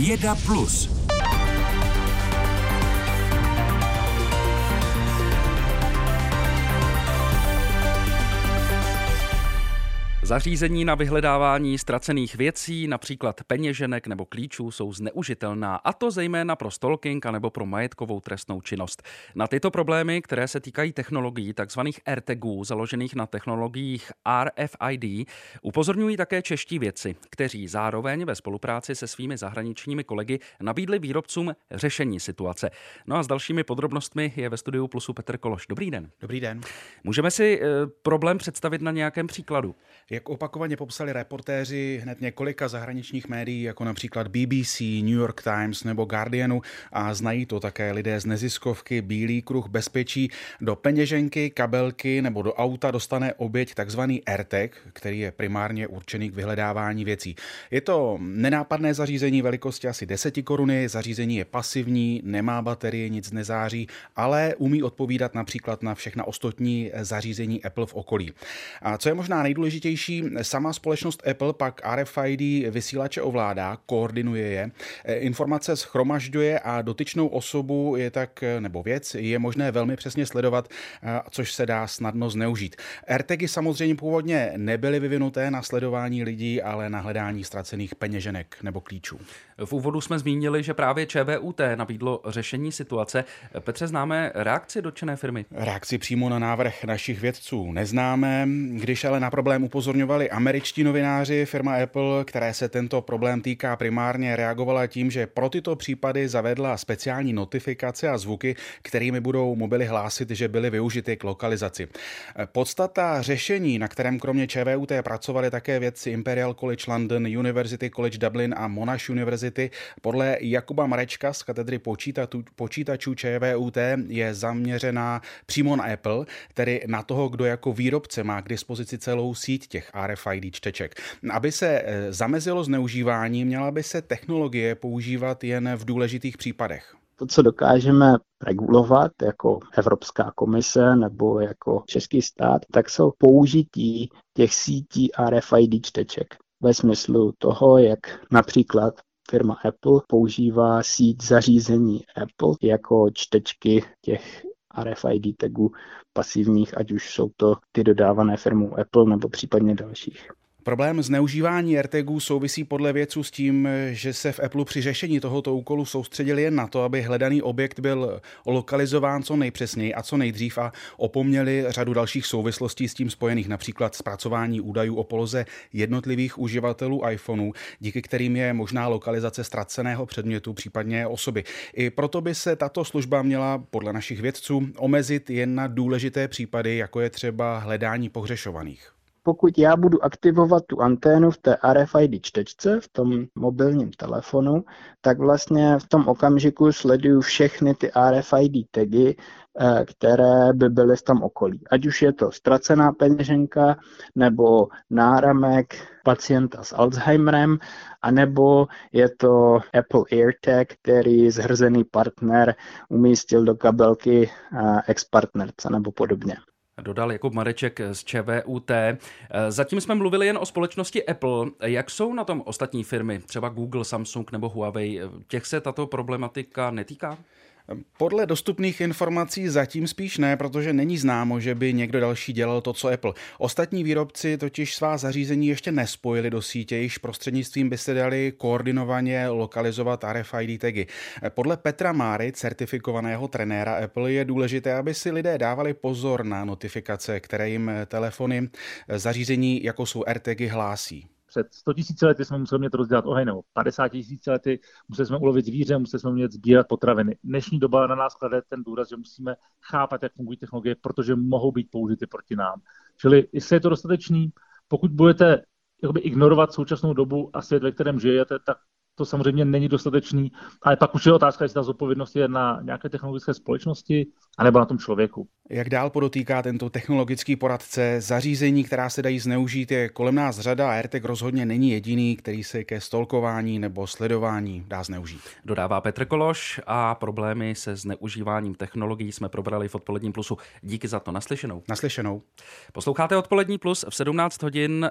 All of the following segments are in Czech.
Věda Plus. Zařízení na vyhledávání ztracených věcí, například peněženek nebo klíčů, jsou zneužitelná, a to zejména pro stalking nebo pro majetkovou trestnou činnost. Na tyto problémy, které se týkají technologií tzv. AirTagů, založených na technologiích RFID, upozorňují také čeští věci, kteří zároveň ve spolupráci se svými zahraničními kolegy nabídli výrobcům řešení situace. No a s dalšími podrobnostmi je ve studiu Plusu Petr Kološ. Dobrý den. Dobrý den. Můžeme si e, problém představit na nějakém příkladu. Jak opakovaně popsali reportéři hned několika zahraničních médií, jako například BBC, New York Times nebo Guardianu, a znají to také lidé z neziskovky Bílý kruh bezpečí, do peněženky, kabelky nebo do auta dostane oběť takzvaný AirTag, který je primárně určený k vyhledávání věcí. Je to nenápadné zařízení velikosti asi 10 koruny, zařízení je pasivní, nemá baterii, nic nezáří, ale umí odpovídat například na všechna ostatní zařízení Apple v okolí. A co je možná nejdůležitější, nejdůležitější, sama společnost Apple pak RFID vysílače ovládá, koordinuje je, e, informace schromažďuje a dotyčnou osobu je tak, nebo věc, je možné velmi přesně sledovat, což se dá snadno zneužít. AirTagy samozřejmě původně nebyly vyvinuté na sledování lidí, ale na hledání ztracených peněženek nebo klíčů. V úvodu jsme zmínili, že právě ČVUT nabídlo řešení situace. Petře, známe reakci dotčené firmy? Reakci přímo na návrh našich vědců neznáme. Když ale na problém upozorňovali američtí novináři, firma Apple, které se tento problém týká primárně, reagovala tím, že pro tyto případy zavedla speciální notifikace a zvuky, kterými budou mobily hlásit, že byly využity k lokalizaci. Podstata řešení, na kterém kromě ČVUT pracovali také vědci Imperial College London, University College Dublin a Monash University, univerzity. Podle Jakuba Marečka z katedry počítačů, počítačů ČVUT je zaměřená přímo na Apple, tedy na toho, kdo jako výrobce má k dispozici celou síť těch RFID čteček. Aby se eh, zamezilo zneužívání, měla by se technologie používat jen v důležitých případech to, co dokážeme regulovat jako Evropská komise nebo jako český stát, tak jsou použití těch sítí RFID čteček ve smyslu toho, jak například firma Apple používá síť zařízení Apple jako čtečky těch RFID tagů pasivních, ať už jsou to ty dodávané firmou Apple nebo případně dalších. Problém zneužívání AirTagů souvisí podle vědců s tím, že se v Apple při řešení tohoto úkolu soustředili jen na to, aby hledaný objekt byl lokalizován co nejpřesněji a co nejdřív a opomněli řadu dalších souvislostí s tím spojených, například zpracování údajů o poloze jednotlivých uživatelů iPhoneu, díky kterým je možná lokalizace ztraceného předmětu, případně osoby. I proto by se tato služba měla podle našich vědců omezit jen na důležité případy, jako je třeba hledání pohřešovaných pokud já budu aktivovat tu anténu v té RFID čtečce, v tom mobilním telefonu, tak vlastně v tom okamžiku sleduju všechny ty RFID tagy, eh, které by byly v tom okolí. Ať už je to ztracená peněženka, nebo náramek pacienta s Alzheimerem, anebo je to Apple AirTag, který zhrzený partner umístil do kabelky eh, ex-partnerce nebo podobně dodal Jakub Mareček z ČVUT. Zatím jsme mluvili jen o společnosti Apple. Jak jsou na tom ostatní firmy, třeba Google, Samsung nebo Huawei? Těch se tato problematika netýká? Podle dostupných informací zatím spíš ne, protože není známo, že by někdo další dělal to, co Apple. Ostatní výrobci totiž svá zařízení ještě nespojili do sítě, již prostřednictvím by se dali koordinovaně lokalizovat RFID tagy. Podle Petra Máry, certifikovaného trenéra Apple, je důležité, aby si lidé dávali pozor na notifikace, které jim telefony zařízení, jako jsou AirTagy, hlásí před 100 tisíci lety jsme museli mít rozdělat oheň, nebo 50 tisíci lety museli jsme ulovit zvíře, museli jsme mít sbírat potraviny. Dnešní doba na nás klade ten důraz, že musíme chápat, jak fungují technologie, protože mohou být použity proti nám. Čili jestli je to dostatečný, pokud budete jakoby ignorovat současnou dobu a svět, ve kterém žijete, tak to samozřejmě není dostatečný, ale pak už je otázka, jestli ta zodpovědnost je na nějaké technologické společnosti, anebo na tom člověku. Jak dál podotýká tento technologický poradce, zařízení, která se dají zneužít, je kolem nás řada a AirTag rozhodně není jediný, který se ke stolkování nebo sledování dá zneužít. Dodává Petr Kološ a problémy se zneužíváním technologií jsme probrali v Odpoledním plusu. Díky za to. Naslyšenou. Naslyšenou. Posloucháte Odpolední plus v 17 hodin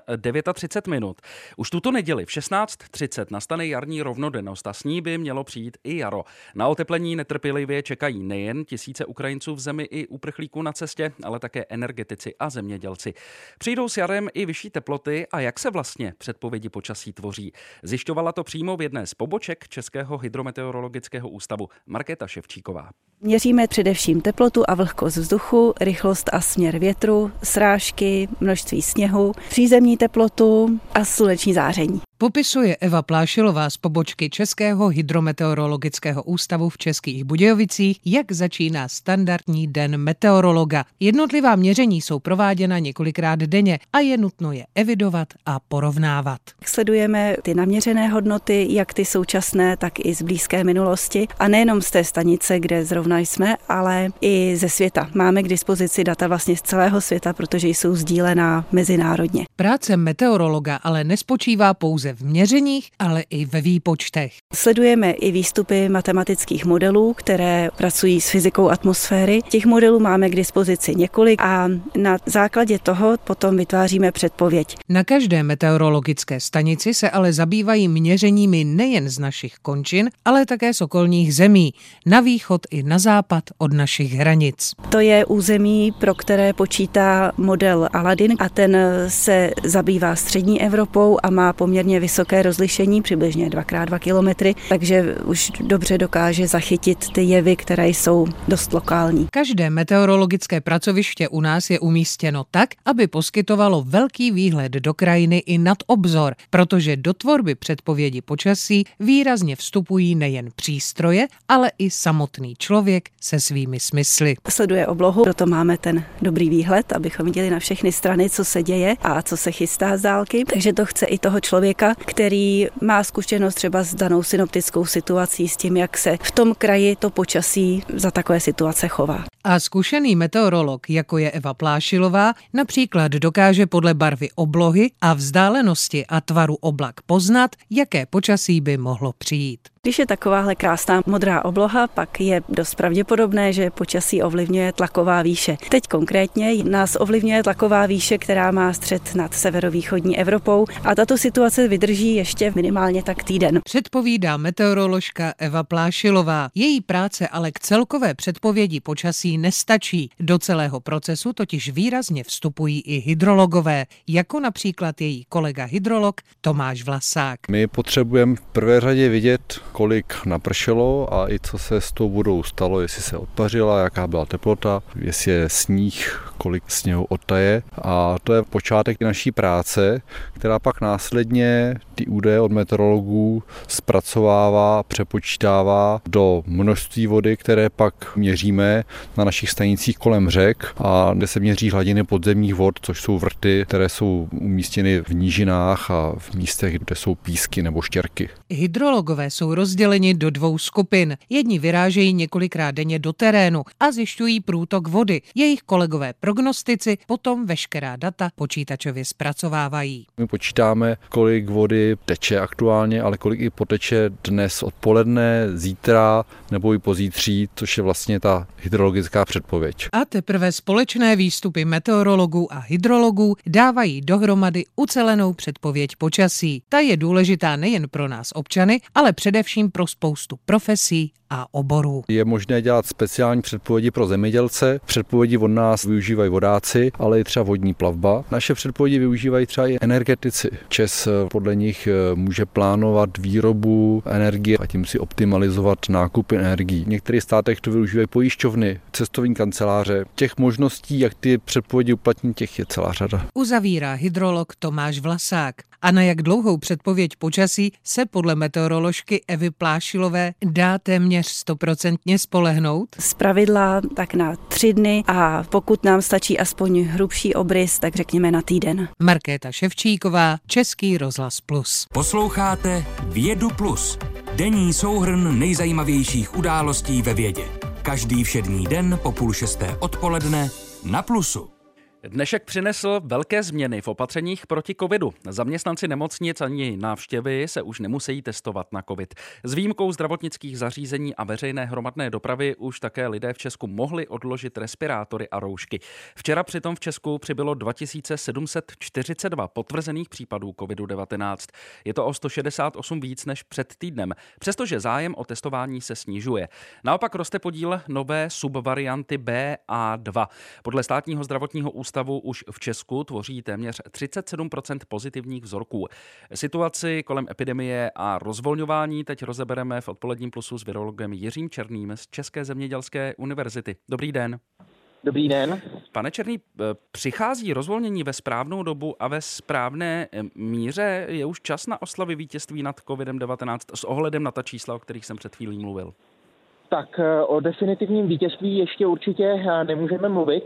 39 minut. Už tuto neděli v 16.30 nastane jarní rovnodennost a s ní by mělo přijít i jaro. Na oteplení netrpělivě čekají nejen tisíce Ukrajinců v zemi i uprchlíků na cestě, ale také energetici a zemědělci. Přijdou s jarem i vyšší teploty a jak se vlastně předpovědi počasí tvoří. Zjišťovala to přímo v jedné z poboček Českého hydrometeorologického ústavu Markéta Ševčíková. Měříme především teplotu a vlhkost vzduchu, rychlost a směr větru, srážky, množství sněhu, přízemní teplotu a sluneční záření. Popisuje Eva Plášilová z pobočky Českého hydrometeorologického ústavu v Českých Budějovicích, jak začíná standardní den meteorologa. Jednotlivá měření jsou prováděna několikrát denně a je nutno je evidovat a porovnávat. Sledujeme ty naměřené hodnoty, jak ty současné, tak i z blízké minulosti a nejenom z té stanice, kde zrovna jsme, ale i ze světa. Máme k dispozici data vlastně z celého světa, protože jsou sdílená mezinárodně. Práce meteorologa ale nespočívá pouze v měřeních, ale i ve výpočtech. Sledujeme i výstupy matematických modelů, které pracují s fyzikou atmosféry. Těch modelů máme k dispozici několik a na základě toho potom vytváříme předpověď. Na každé meteorologické stanici se ale zabývají měřeními nejen z našich končin, ale také z okolních zemí, na východ i na západ od našich hranic. To je území, pro které počítá model Aladin a ten se zabývá střední Evropou a má poměrně vysoké rozlišení, přibližně 2x2 kilometry, takže už dobře dokáže zachytit ty jevy, které jsou dost lokální. Každé meteorologické pracoviště u nás je umístěno tak, aby poskytovalo velký výhled do krajiny i nad obzor, protože do tvorby předpovědi počasí výrazně vstupují nejen přístroje, ale i samotný člověk se svými smysly. Sleduje oblohu, proto máme ten dobrý výhled, abychom viděli na všechny strany, co se děje a co se chystá z dálky. Takže to chce i toho člověka, který má zkušenost třeba s danou synoptickou situací, s tím, jak se v tom kraji to počasí za takové situace chová. A zkušený meteorolog, jako je Eva Plášilová, například dokáže podle barvy oblohy a vzdálenosti a tvaru oblak poznat, jaké počasí by mohlo přijít. Když je takováhle krásná modrá obloha, pak je dost pravděpodobné, že počasí ovlivňuje tlaková výše. Teď konkrétně nás ovlivňuje tlaková výše, která má střed nad severovýchodní Evropou a tato situace vydrží ještě minimálně tak týden. Předpovídá meteoroložka Eva Plášilová. Její práce ale k celkové předpovědi počasí nestačí. Do celého procesu totiž výrazně vstupují i hydrologové, jako například její kolega hydrolog Tomáš Vlasák. My potřebujeme v prvé řadě vidět, kolik napršelo a i co se s tou vodou stalo, jestli se odpařila, jaká byla teplota, jestli je sníh, kolik sněhu odtaje. A to je počátek naší práce, která pak následně ty údaje od meteorologů zpracovává, přepočítává do množství vody, které pak měříme na našich stanicích kolem řek a kde se měří hladiny podzemních vod, což jsou vrty, které jsou umístěny v nížinách a v místech, kde jsou písky nebo štěrky. Hydrologové jsou rozděleni do dvou skupin. Jedni vyrážejí několikrát denně do terénu a zjišťují průtok vody. Jejich kolegové prognostici potom veškerá data počítačově zpracovávají. My počítáme, kolik vody teče aktuálně, ale kolik i poteče dnes odpoledne, zítra nebo i pozítří, což je vlastně ta hydrologická předpověď. A teprve společné výstupy meteorologů a hydrologů dávají dohromady ucelenou předpověď počasí. Ta je důležitá nejen pro nás občany, ale především pro spoustu profesí a oborů. Je možné dělat speciální předpovědi pro zemědělce. Předpovědi od nás využívají vodáci, ale i třeba vodní plavba. Naše předpovědi využívají třeba i energetici. Čes podle nich může plánovat výrobu energie a tím si optimalizovat nákupy energií. V některých státech to využívají pojišťovny, cestovní kanceláře. Těch možností, jak ty předpovědi uplatnit, těch je celá řada. Uzavírá hydrolog Tomáš Vlasák. A na jak dlouhou předpověď počasí se podle meteoroložky Evy Plášilové dá téměř stoprocentně spolehnout? Z pravidla tak na tři dny a pokud nám stačí aspoň hrubší obrys, tak řekněme na týden. Markéta Ševčíková, Český rozhlas Plus. Posloucháte Vědu Plus, denní souhrn nejzajímavějších událostí ve vědě. Každý všední den po půl šesté odpoledne na Plusu. Dnešek přinesl velké změny v opatřeních proti covidu. Zaměstnanci nemocnic ani návštěvy se už nemusí testovat na covid. S výjimkou zdravotnických zařízení a veřejné hromadné dopravy už také lidé v Česku mohli odložit respirátory a roušky. Včera přitom v Česku přibylo 2742 potvrzených případů covidu-19. Je to o 168 víc než před týdnem, přestože zájem o testování se snižuje. Naopak roste podíl nové subvarianty BA2. Podle státního zdravotního ústavu ústavu už v Česku tvoří téměř 37% pozitivních vzorků. Situaci kolem epidemie a rozvolňování teď rozebereme v odpoledním plusu s virologem Jiřím Černým z České zemědělské univerzity. Dobrý den. Dobrý den. Pane Černý, eh, přichází rozvolnění ve správnou dobu a ve správné eh, míře? Je už čas na oslavy vítězství nad COVID-19 s ohledem na ta čísla, o kterých jsem před chvílí mluvil? Tak eh, o definitivním vítězství ještě určitě nemůžeme mluvit.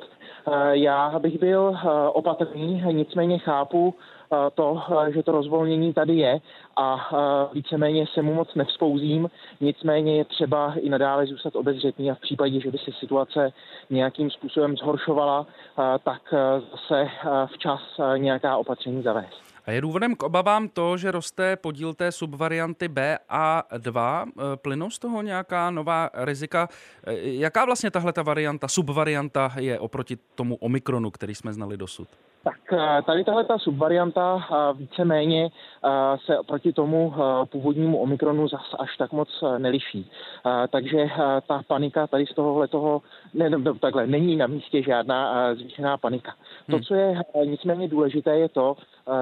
Eh, já bych byl eh, opatrný, nicméně chápu eh, to, že to rozvolnění tady je a víceméně se mu moc nevzpouzím, nicméně je třeba i nadále zůstat obezřetný a v případě, že by se situace nějakým způsobem zhoršovala, tak zase včas nějaká opatření zavést. A je důvodem k obavám to, že roste podíl té subvarianty BA2. E, plynou z toho nějaká nová rizika? E, jaká vlastně tahle ta varianta, subvarianta je oproti tomu Omikronu, který jsme znali dosud? Tak e, tady tahle ta subvarianta víceméně se proti tomu původnímu Omikronu zas až tak moc neliší. Takže ta panika tady z tohohle toho, ne, ne, takhle, není na místě žádná zvýšená panika. To, hmm. co je nicméně důležité, je to,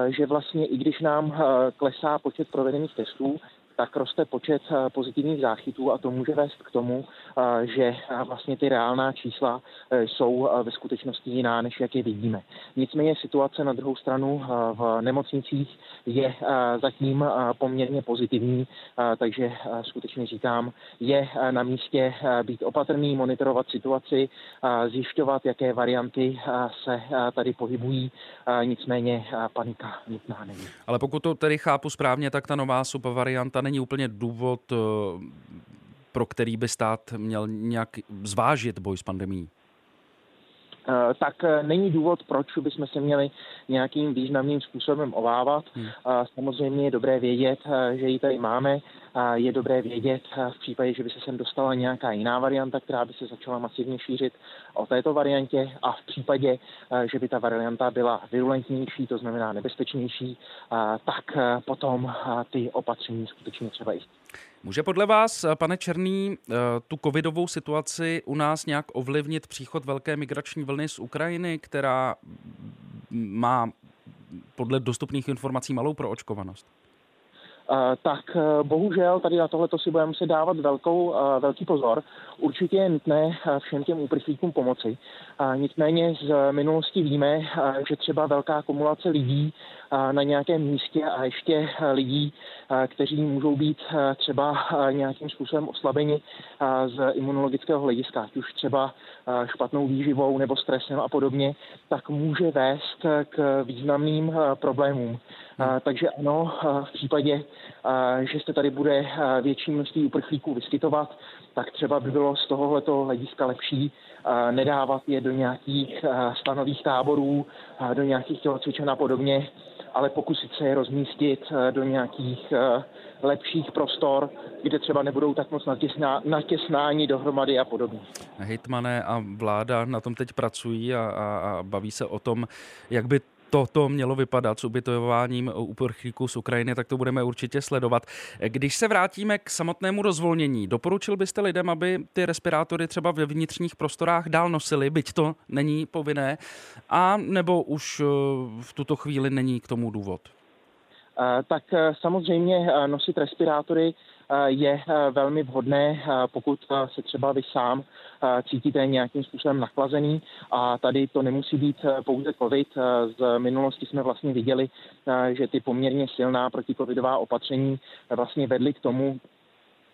že vlastně i když nám klesá počet provedených testů, tak roste počet eh, pozitivních záchytů a to může vést k tomu, eh, že eh, vlastně ty reálná čísla jsou ve skutečnosti jiná, než jak je vidíme. Nicméně situace na druhou stranu v nemocnicích je zatím poměrně pozitivní, takže skutečně říkám, je na místě být opatrný, monitorovat situaci, zjišťovat, jaké varianty se tady pohybují, nicméně panika nutná není. Ale pokud to tedy chápu správně, tak ta nová subvarianta není úplně důvod, eh, pro který by stát měl nějak zvážit boj s pandemí. Eh, tak eh, není důvod, proč bychom se měli nějakým významným způsobem ovávat. Hmm. Samozřejmě je dobré vědět, že ji tady máme. Je dobré vědět v případě, že by se sem dostala nějaká jiná varianta, která by se začala masivně šířit o této variantě a v případě, že by ta varianta byla virulentnější, to znamená nebezpečnější, tak potom ty opatření skutečně třeba i Může podle vás, pane Černý, eh, tu covidovou situaci u nás nějak ovlivnit příchod velké migrační vlny z Ukrajiny, která má podle dostupných informací malou proočkovanost? Tak eh, bohužel tady na tohle si budeme muset dávat velkou, eh, velký pozor. Určitě je nutné eh, všem těm uprchlíkům pomoci. Nicméně z minulosti víme, že třeba velká kumulace lidí na nějakém místě a ještě lidí, kteří můžou být třeba nějakým způsobem oslabeni z imunologického hlediska, ať už třeba špatnou výživou nebo stresem a podobně, tak může vést k významným problémům. Takže ano, v případě, že se tady bude větší množství uprchlíků vyskytovat, tak třeba by bylo z tohoto hlediska lepší nedávat je do nějakých stanových táborů, do nějakých tělocvičen a podobně, ale pokusit se je rozmístit do nějakých lepších prostor, kde třeba nebudou tak moc natěsná, natěsnání dohromady a podobně. Hejtmané a vláda na tom teď pracují a, a, a baví se o tom, jak by toto mělo vypadat s ubytováním uprchlíků z Ukrajiny, tak to budeme určitě sledovat. Když se vrátíme k samotnému rozvolnění, doporučil byste lidem, aby ty respirátory třeba ve vnitřních prostorách dál nosili, byť to není povinné, a nebo už eh, v tuto chvíli není k tomu důvod? Eh, tak eh, samozřejmě nosit respirátory je velmi vhodné, pokud se třeba vy sám cítíte nějakým způsobem nachlazený a tady to nemusí být pouze COVID. Z minulosti jsme vlastně viděli, že ty poměrně silná protikovidová opatření vlastně vedly k tomu,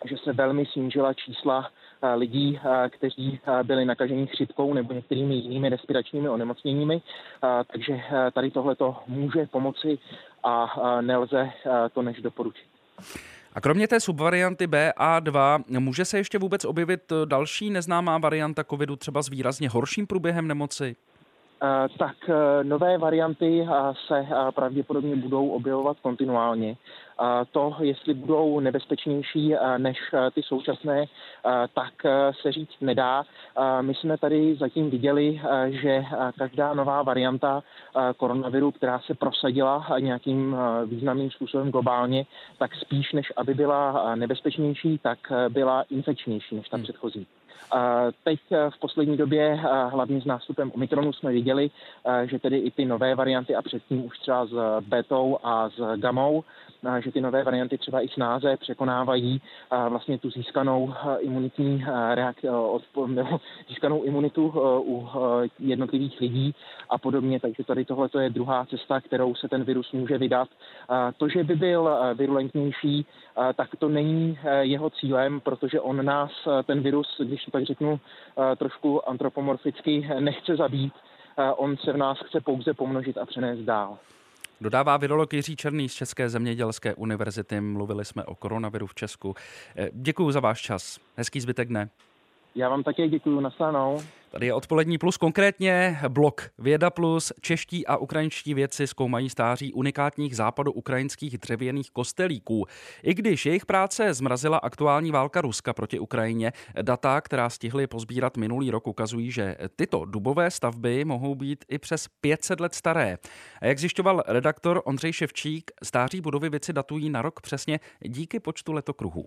že se velmi snížila čísla lidí, kteří byli nakaženi chřipkou nebo některými jinými respiračními onemocněními. Takže tady tohle může pomoci a nelze to než doporučit. A kromě té subvarianty BA2, může se ještě vůbec objevit další neznámá varianta covidu třeba s výrazně horším průběhem nemoci? Eh, tak eh, nové varianty eh, se pravděpodobně budou objevovat kontinuálně. To, jestli budou nebezpečnější než ty současné, tak se říct nedá. My jsme tady zatím viděli, že každá nová varianta koronaviru, která se prosadila nějakým významným způsobem globálně, tak spíš než aby byla nebezpečnější, tak byla infekčnější než ta hmm. předchozí. Teď eh, v poslední době, eh, hlavně s nástupem Omikronu, jsme viděli, eh, že tedy i ty nové varianty a předtím už třeba s betou a s gamou, že ty nové varianty třeba i snáze překonávají vlastně tu získanou imunitní nebo získanou imunitu u jednotlivých lidí a podobně. Takže tady tohle je druhá cesta, kterou se ten virus může vydat. To, že by byl virulentnější, tak to není jeho cílem, protože on nás, ten virus, když to tak řeknu trošku antropomorficky, nechce zabít. On se v nás chce pouze pomnožit a přenést dál. Dodává virolog Jiří Černý z České zemědělské univerzity. Mluvili jsme o koronaviru v Česku. Eh, děkuji za váš čas. Hezký zbytek dne. Já vám také děkuji, naslánou. Tady je odpolední plus, konkrétně blok Věda plus. Čeští a ukrajinští vědci zkoumají stáří unikátních západo-ukrajinských dřevěných kostelíků. I když jejich práce zmrazila aktuální válka Ruska proti Ukrajině, data, která stihli pozbírat minulý rok, ukazují, že tyto dubové stavby mohou být i přes 500 let staré. A jak zjišťoval redaktor Ondřej Ševčík, stáří budovy věci datují na rok přesně díky počtu letokruhů.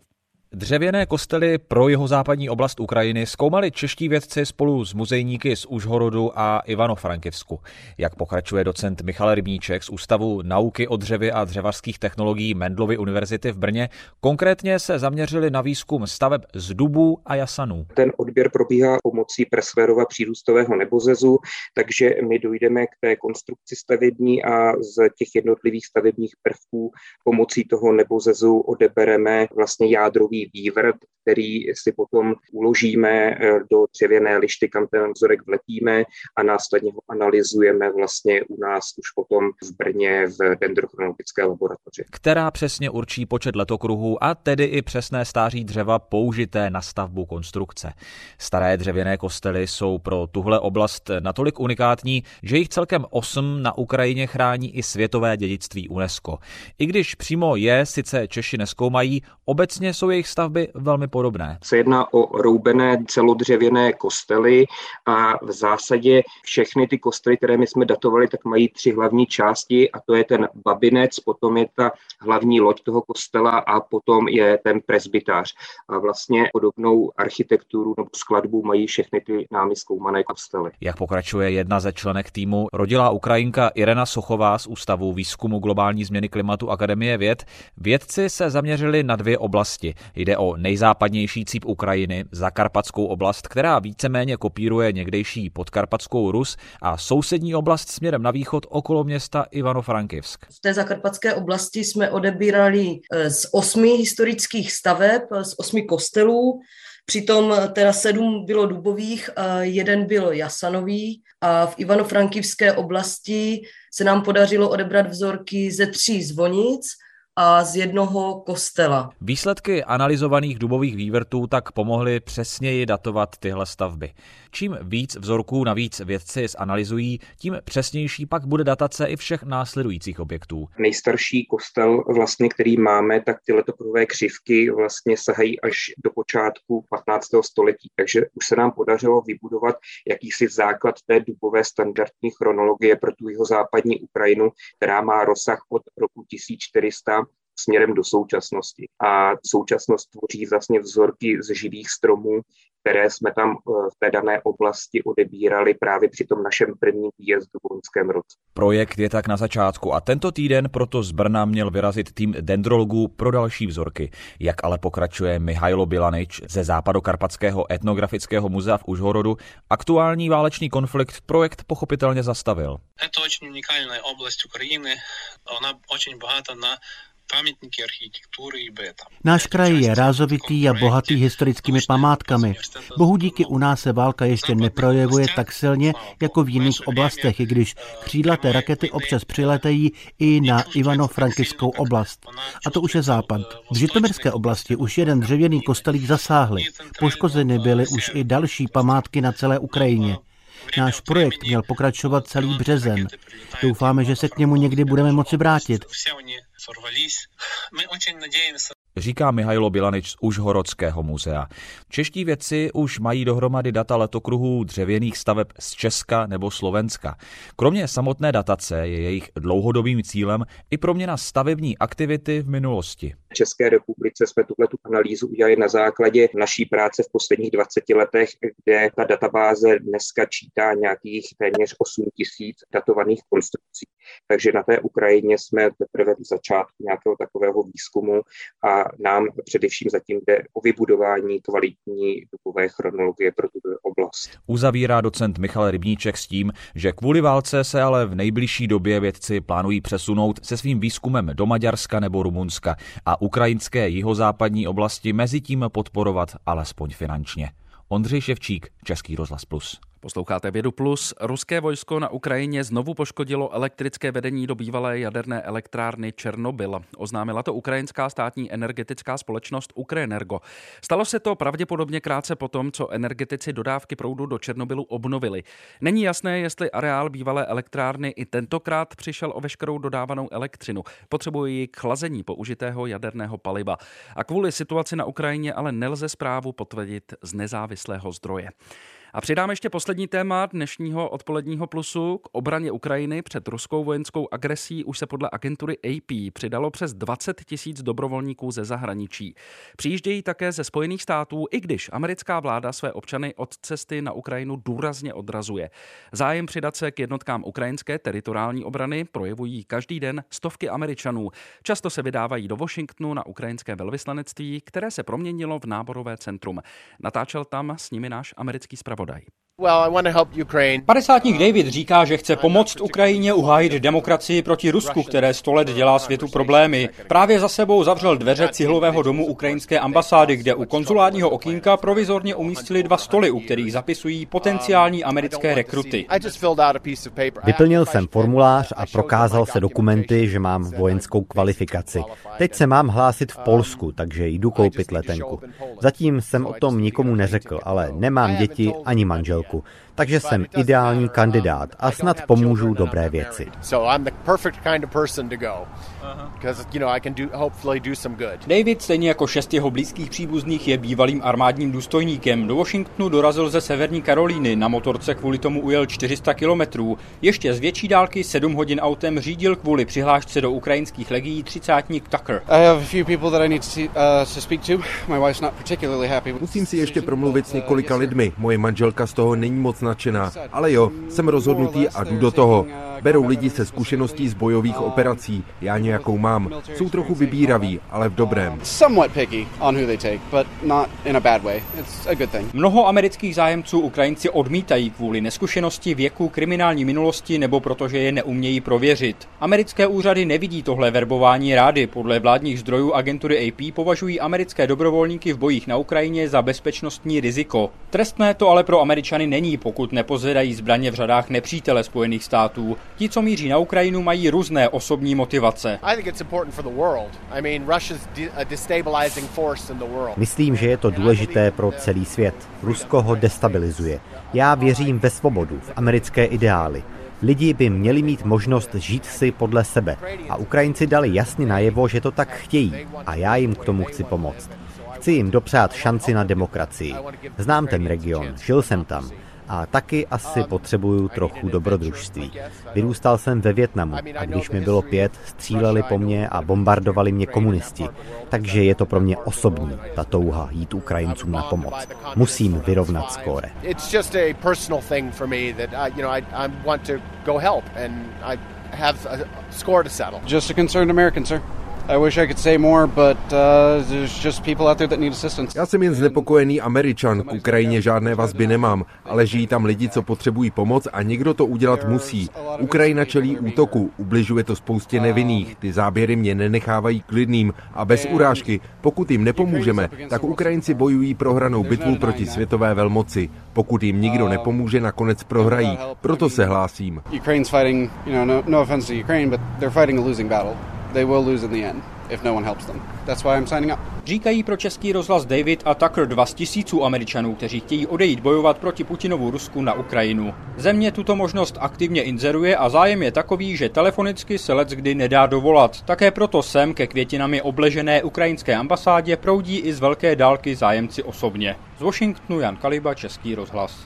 Dřevěné kostely pro jeho západní oblast Ukrajiny zkoumali čeští vědci spolu s muzejníky z Užhorodu a Ivano-Frankivsku. Jak pokračuje docent Michal Rybníček z Ústavu nauky o dřevě a dřevařských technologií Mendlovy univerzity v Brně, konkrétně se zaměřili na výzkum staveb z dubů a jasanů. Ten odběr probíhá pomocí presférova přírůstového nebozezu, takže my dojdeme k té konstrukci stavební a z těch jednotlivých stavebních prvků pomocí toho nebozezu odebereme vlastně jádrový і в který si potom uložíme eh, do dřevěné lišty, kam ten vzorek vlepíme a následně ho analyzujeme vlastně u nás už potom v Brně v dendrochronologické laboratoři. Která přesně určí počet letokruhů a tedy i přesné stáří dřeva použité na stavbu konstrukce. Staré dřevěné kostely jsou pro tuhle oblast natolik unikátní, že jich celkem osm na Ukrajině chrání i světové dědictví UNESCO. I když přímo je sice Češi neskoumají, obecně jsou jejich stavby velmi podobné. Se jedná o roubené celodřevěné kostely a v zásadě všechny ty kostely, které my jsme datovali, tak mají tři hlavní části a to je ten babinec, potom je ta hlavní loď toho kostela a potom je ten presbytář. A vlastně podobnou architekturu nebo skladbu mají všechny ty námi zkoumané kostely. Jak pokračuje jedna ze členek týmu, rodila Ukrajinka Irena Sochová z Ústavu výzkumu globální změny klimatu Akademie věd, vědci se zaměřili na dvě oblasti. Jde o nejzápadnější cíp Ukrajiny, Zakarpatskou oblast, která víceméně kopíruje někdejší podkarpatskou Rus a sousední oblast směrem na východ okolo města Ivano-Frankivsk. V té zakarpatské oblasti jsme odebírali eh, z osmi historických staveb, eh, z osmi kostelů, Přitom eh, teda sedm bylo dubových, a jeden byl jasanový. A v Ivano-Frankivské oblasti se nám podařilo odebrat vzorky ze tří zvonic a z jednoho kostela. Výsledky analyzovaných dubových vývrtů tak pomohly přesněji datovat tyhle stavby. Čím víc vzorků navíc vědci zanalizují, tím přesnější pak bude datace i všech následujících objektů. Nejstarší kostel, vlastně, který máme, tak ty letoprové křivky vlastně sahají až do počátku 15. století. Takže už se nám podařilo vybudovat jakýsi základ té dubové standardní chronologie pro tu jeho západní Ukrajinu, která má rozsah od roku 1400 směrem do současnosti. A současnost tvoří vlastně vzorky z živých stromů, které jsme tam eh, v té dané oblasti odebírali právě při tom našem prvním výjezdu v loňském roce. Projekt je tak na začátku a tento týden proto z Brna měl vyrazit tým dendrologů pro další vzorky. Jak ale pokračuje Mihailo Bilanič ze Západokarpatského etnografického muzea v Užhorodu, aktuální válečný konflikt projekt pochopitelně zastavil. Je to очень unikální oblast Ukrajiny. Ona очень богата na Náš kraj je rázovitý a bohatý historickými památkami. Bohu díky u nás se válka ještě neprojevuje tak silně jako v jiných oblastech, i když křídlaté rakety občas přiletejí i na Ivano-Frankivskou oblast. A to už je západ. V Žitomirské oblasti už jeden dřevěný kostelík zasáhli. Poškozeny byly už i další památky na celé Ukrajině. Náš projekt měl pokračovat celý březen. Doufáme, že se k němu někdy budeme moci vrátit. Říká Mihajlo Bilanič z Užhorodského muzea. Čeští vědci už mají dohromady data letokruhů dřevěných staveb z Česka nebo Slovenska. Kromě samotné datace je jejich dlouhodobým cílem i proměna stavební aktivity v minulosti. České republice jsme tuhle tu analýzu udělali na základě naší práce v posledních 20 letech, kde ta databáze dneska čítá nějakých téměř 8 tisíc datovaných konstrukcí. Takže na té Ukrajině jsme teprve v začátku nějakého takového výzkumu a nám především zatím jde o vybudování kvalitní dobové chronologie pro tuto oblast. Uzavírá docent Michal Rybníček s tím, že kvůli válce se ale v nejbližší době vědci plánují přesunout se svým výzkumem do Maďarska nebo Rumunska a ukrajinské jihozápadní oblasti mezi tím podporovat alespoň finančně. Ondřej Ševčík, Český rozhlas Plus. Posloucháte Vědu Plus. Ruské vojsko na Ukrajině znovu poškodilo elektrické vedení do bývalé jaderné elektrárny Černobyl. Oznámila to ukrajinská státní energetická společnost Ukrenergo. Stalo se to pravděpodobně krátce po tom, co energetici dodávky proudu do Černobylu obnovili. Není jasné, jestli areál bývalé elektrárny i tentokrát přišel o veškerou dodávanou elektřinu. Potřebují k chlazení použitého jaderného paliva. A kvůli situaci na Ukrajině ale nelze zprávu potvrdit z nezávislého zdroje. A přidám ještě poslední téma dnešního odpoledního plusu. K obraně Ukrajiny před ruskou vojenskou agresí už se podle agentury AP přidalo přes 20 tisíc dobrovolníků ze zahraničí. Přijíždějí také ze Spojených států, i když americká vláda své občany od cesty na Ukrajinu důrazně odrazuje. Zájem přidat se k jednotkám ukrajinské teritoriální obrany projevují každý den stovky Američanů. Často se vydávají do Washingtonu na ukrajinské velvyslanectví, které se proměnilo v náborové centrum. Natáčel tam s nimi náš americký zpravodaj zpravodaj. Padesátník David říká, že chce pomoct Ukrajině uhájit demokracii proti Rusku, které sto let dělá světu problémy. Právě za sebou zavřel dveře cihlového domu ukrajinské ambasády, kde u konzulárního okýnka provizorně umístili dva stoly, u kterých zapisují potenciální americké rekruty. Vyplnil jsem formulář a prokázal se dokumenty, že mám vojenskou kvalifikaci. Teď se mám hlásit v Polsku, takže jdu koupit letenku. Zatím jsem o tom nikomu neřekl, ale nemám děti ani manželku roku, takže jsem ideální kandidát a snad pomůžu dobré věci. David, stejně jako šest jeho blízkých příbuzných, je bývalým armádním důstojníkem. Do Washingtonu dorazil ze Severní Karolíny, na motorce kvůli tomu ujel 400 kilometrů. Ještě z větší dálky 7 hodin autem řídil kvůli přihlášce do ukrajinských legií třicátník Tucker. Musím si ještě promluvit s několika lidmi. Moje manželka z toho není moc nadšená. Ale jo, jsem rozhodnutý a jdu do toho. Berou lidi se zkušeností z bojových operací. Já nějakou mám. Jsou trochu vybíraví, ale v dobrém. Mnoho amerických zájemců Ukrajinci odmítají kvůli neskušenosti, věku, kriminální minulosti nebo protože je neumějí prověřit. Americké úřady nevidí tohle verbování rády. Podle vládních zdrojů agentury AP považují americké dobrovolníky v bojích na Ukrajině za bezpečnostní riziko. Trestné to ale pro Američany není, pokud nepozvedají zbraně v řadách nepřítele Spojených států. Ti, co míří na Ukrajinu, mají různé osobní motivace. Myslím, že je to důležité pro celý svět. Rusko ho destabilizuje. Já věřím ve svobodu, v americké ideály. Lidi by měli mít možnost žít si podle sebe a Ukrajinci dali jasně najevo, že to tak chtějí a já jim k tomu chci pomoct. Chci jim dopřát šanci na demokracii. Znám ten region, žil jsem tam a taky asi potřebuju trochu dobrodružství. Vyrůstal jsem ve Větnamu a když mi bylo pět, stříleli po mně a bombardovali mě komunisti. Takže je to pro mě osobní, ta touha jít Ukrajincům na pomoc. Musím vyrovnat skóre. Have a score to settle. Just a concerned American, sir. Já jsem jen znepokojený Američan, k Ukrajině žádné vazby nemám, ale žijí tam lidi, co potřebují pomoc a někdo to udělat musí. Ukrajina čelí útoku, ubližuje to spoustě nevinných, ty záběry mě nenechávají klidným a bez urážky, pokud jim nepomůžeme, tak Ukrajinci bojují prohranou bitvu proti světové velmoci. Pokud jim nikdo nepomůže, nakonec prohrají. Proto se hlásím. They will lose in the end if no one helps them. That's why I'm signing up. Říkají pro český rozhlas David a Tucker dva z tisíců Američanů, kteří chtějí odejít bojovat proti Putinovu Rusku na Ukrajinu. Země tuto možnost aktivně inzeruje a zájem je takový, že telefonicky se let kdy nedá dovolat. Také proto sem ke květinami obležené ukrajinské ambasádě proudí i z velké dálky zájemci osobně. Z Washingtonu Jan Kaliba, Český rozhlas.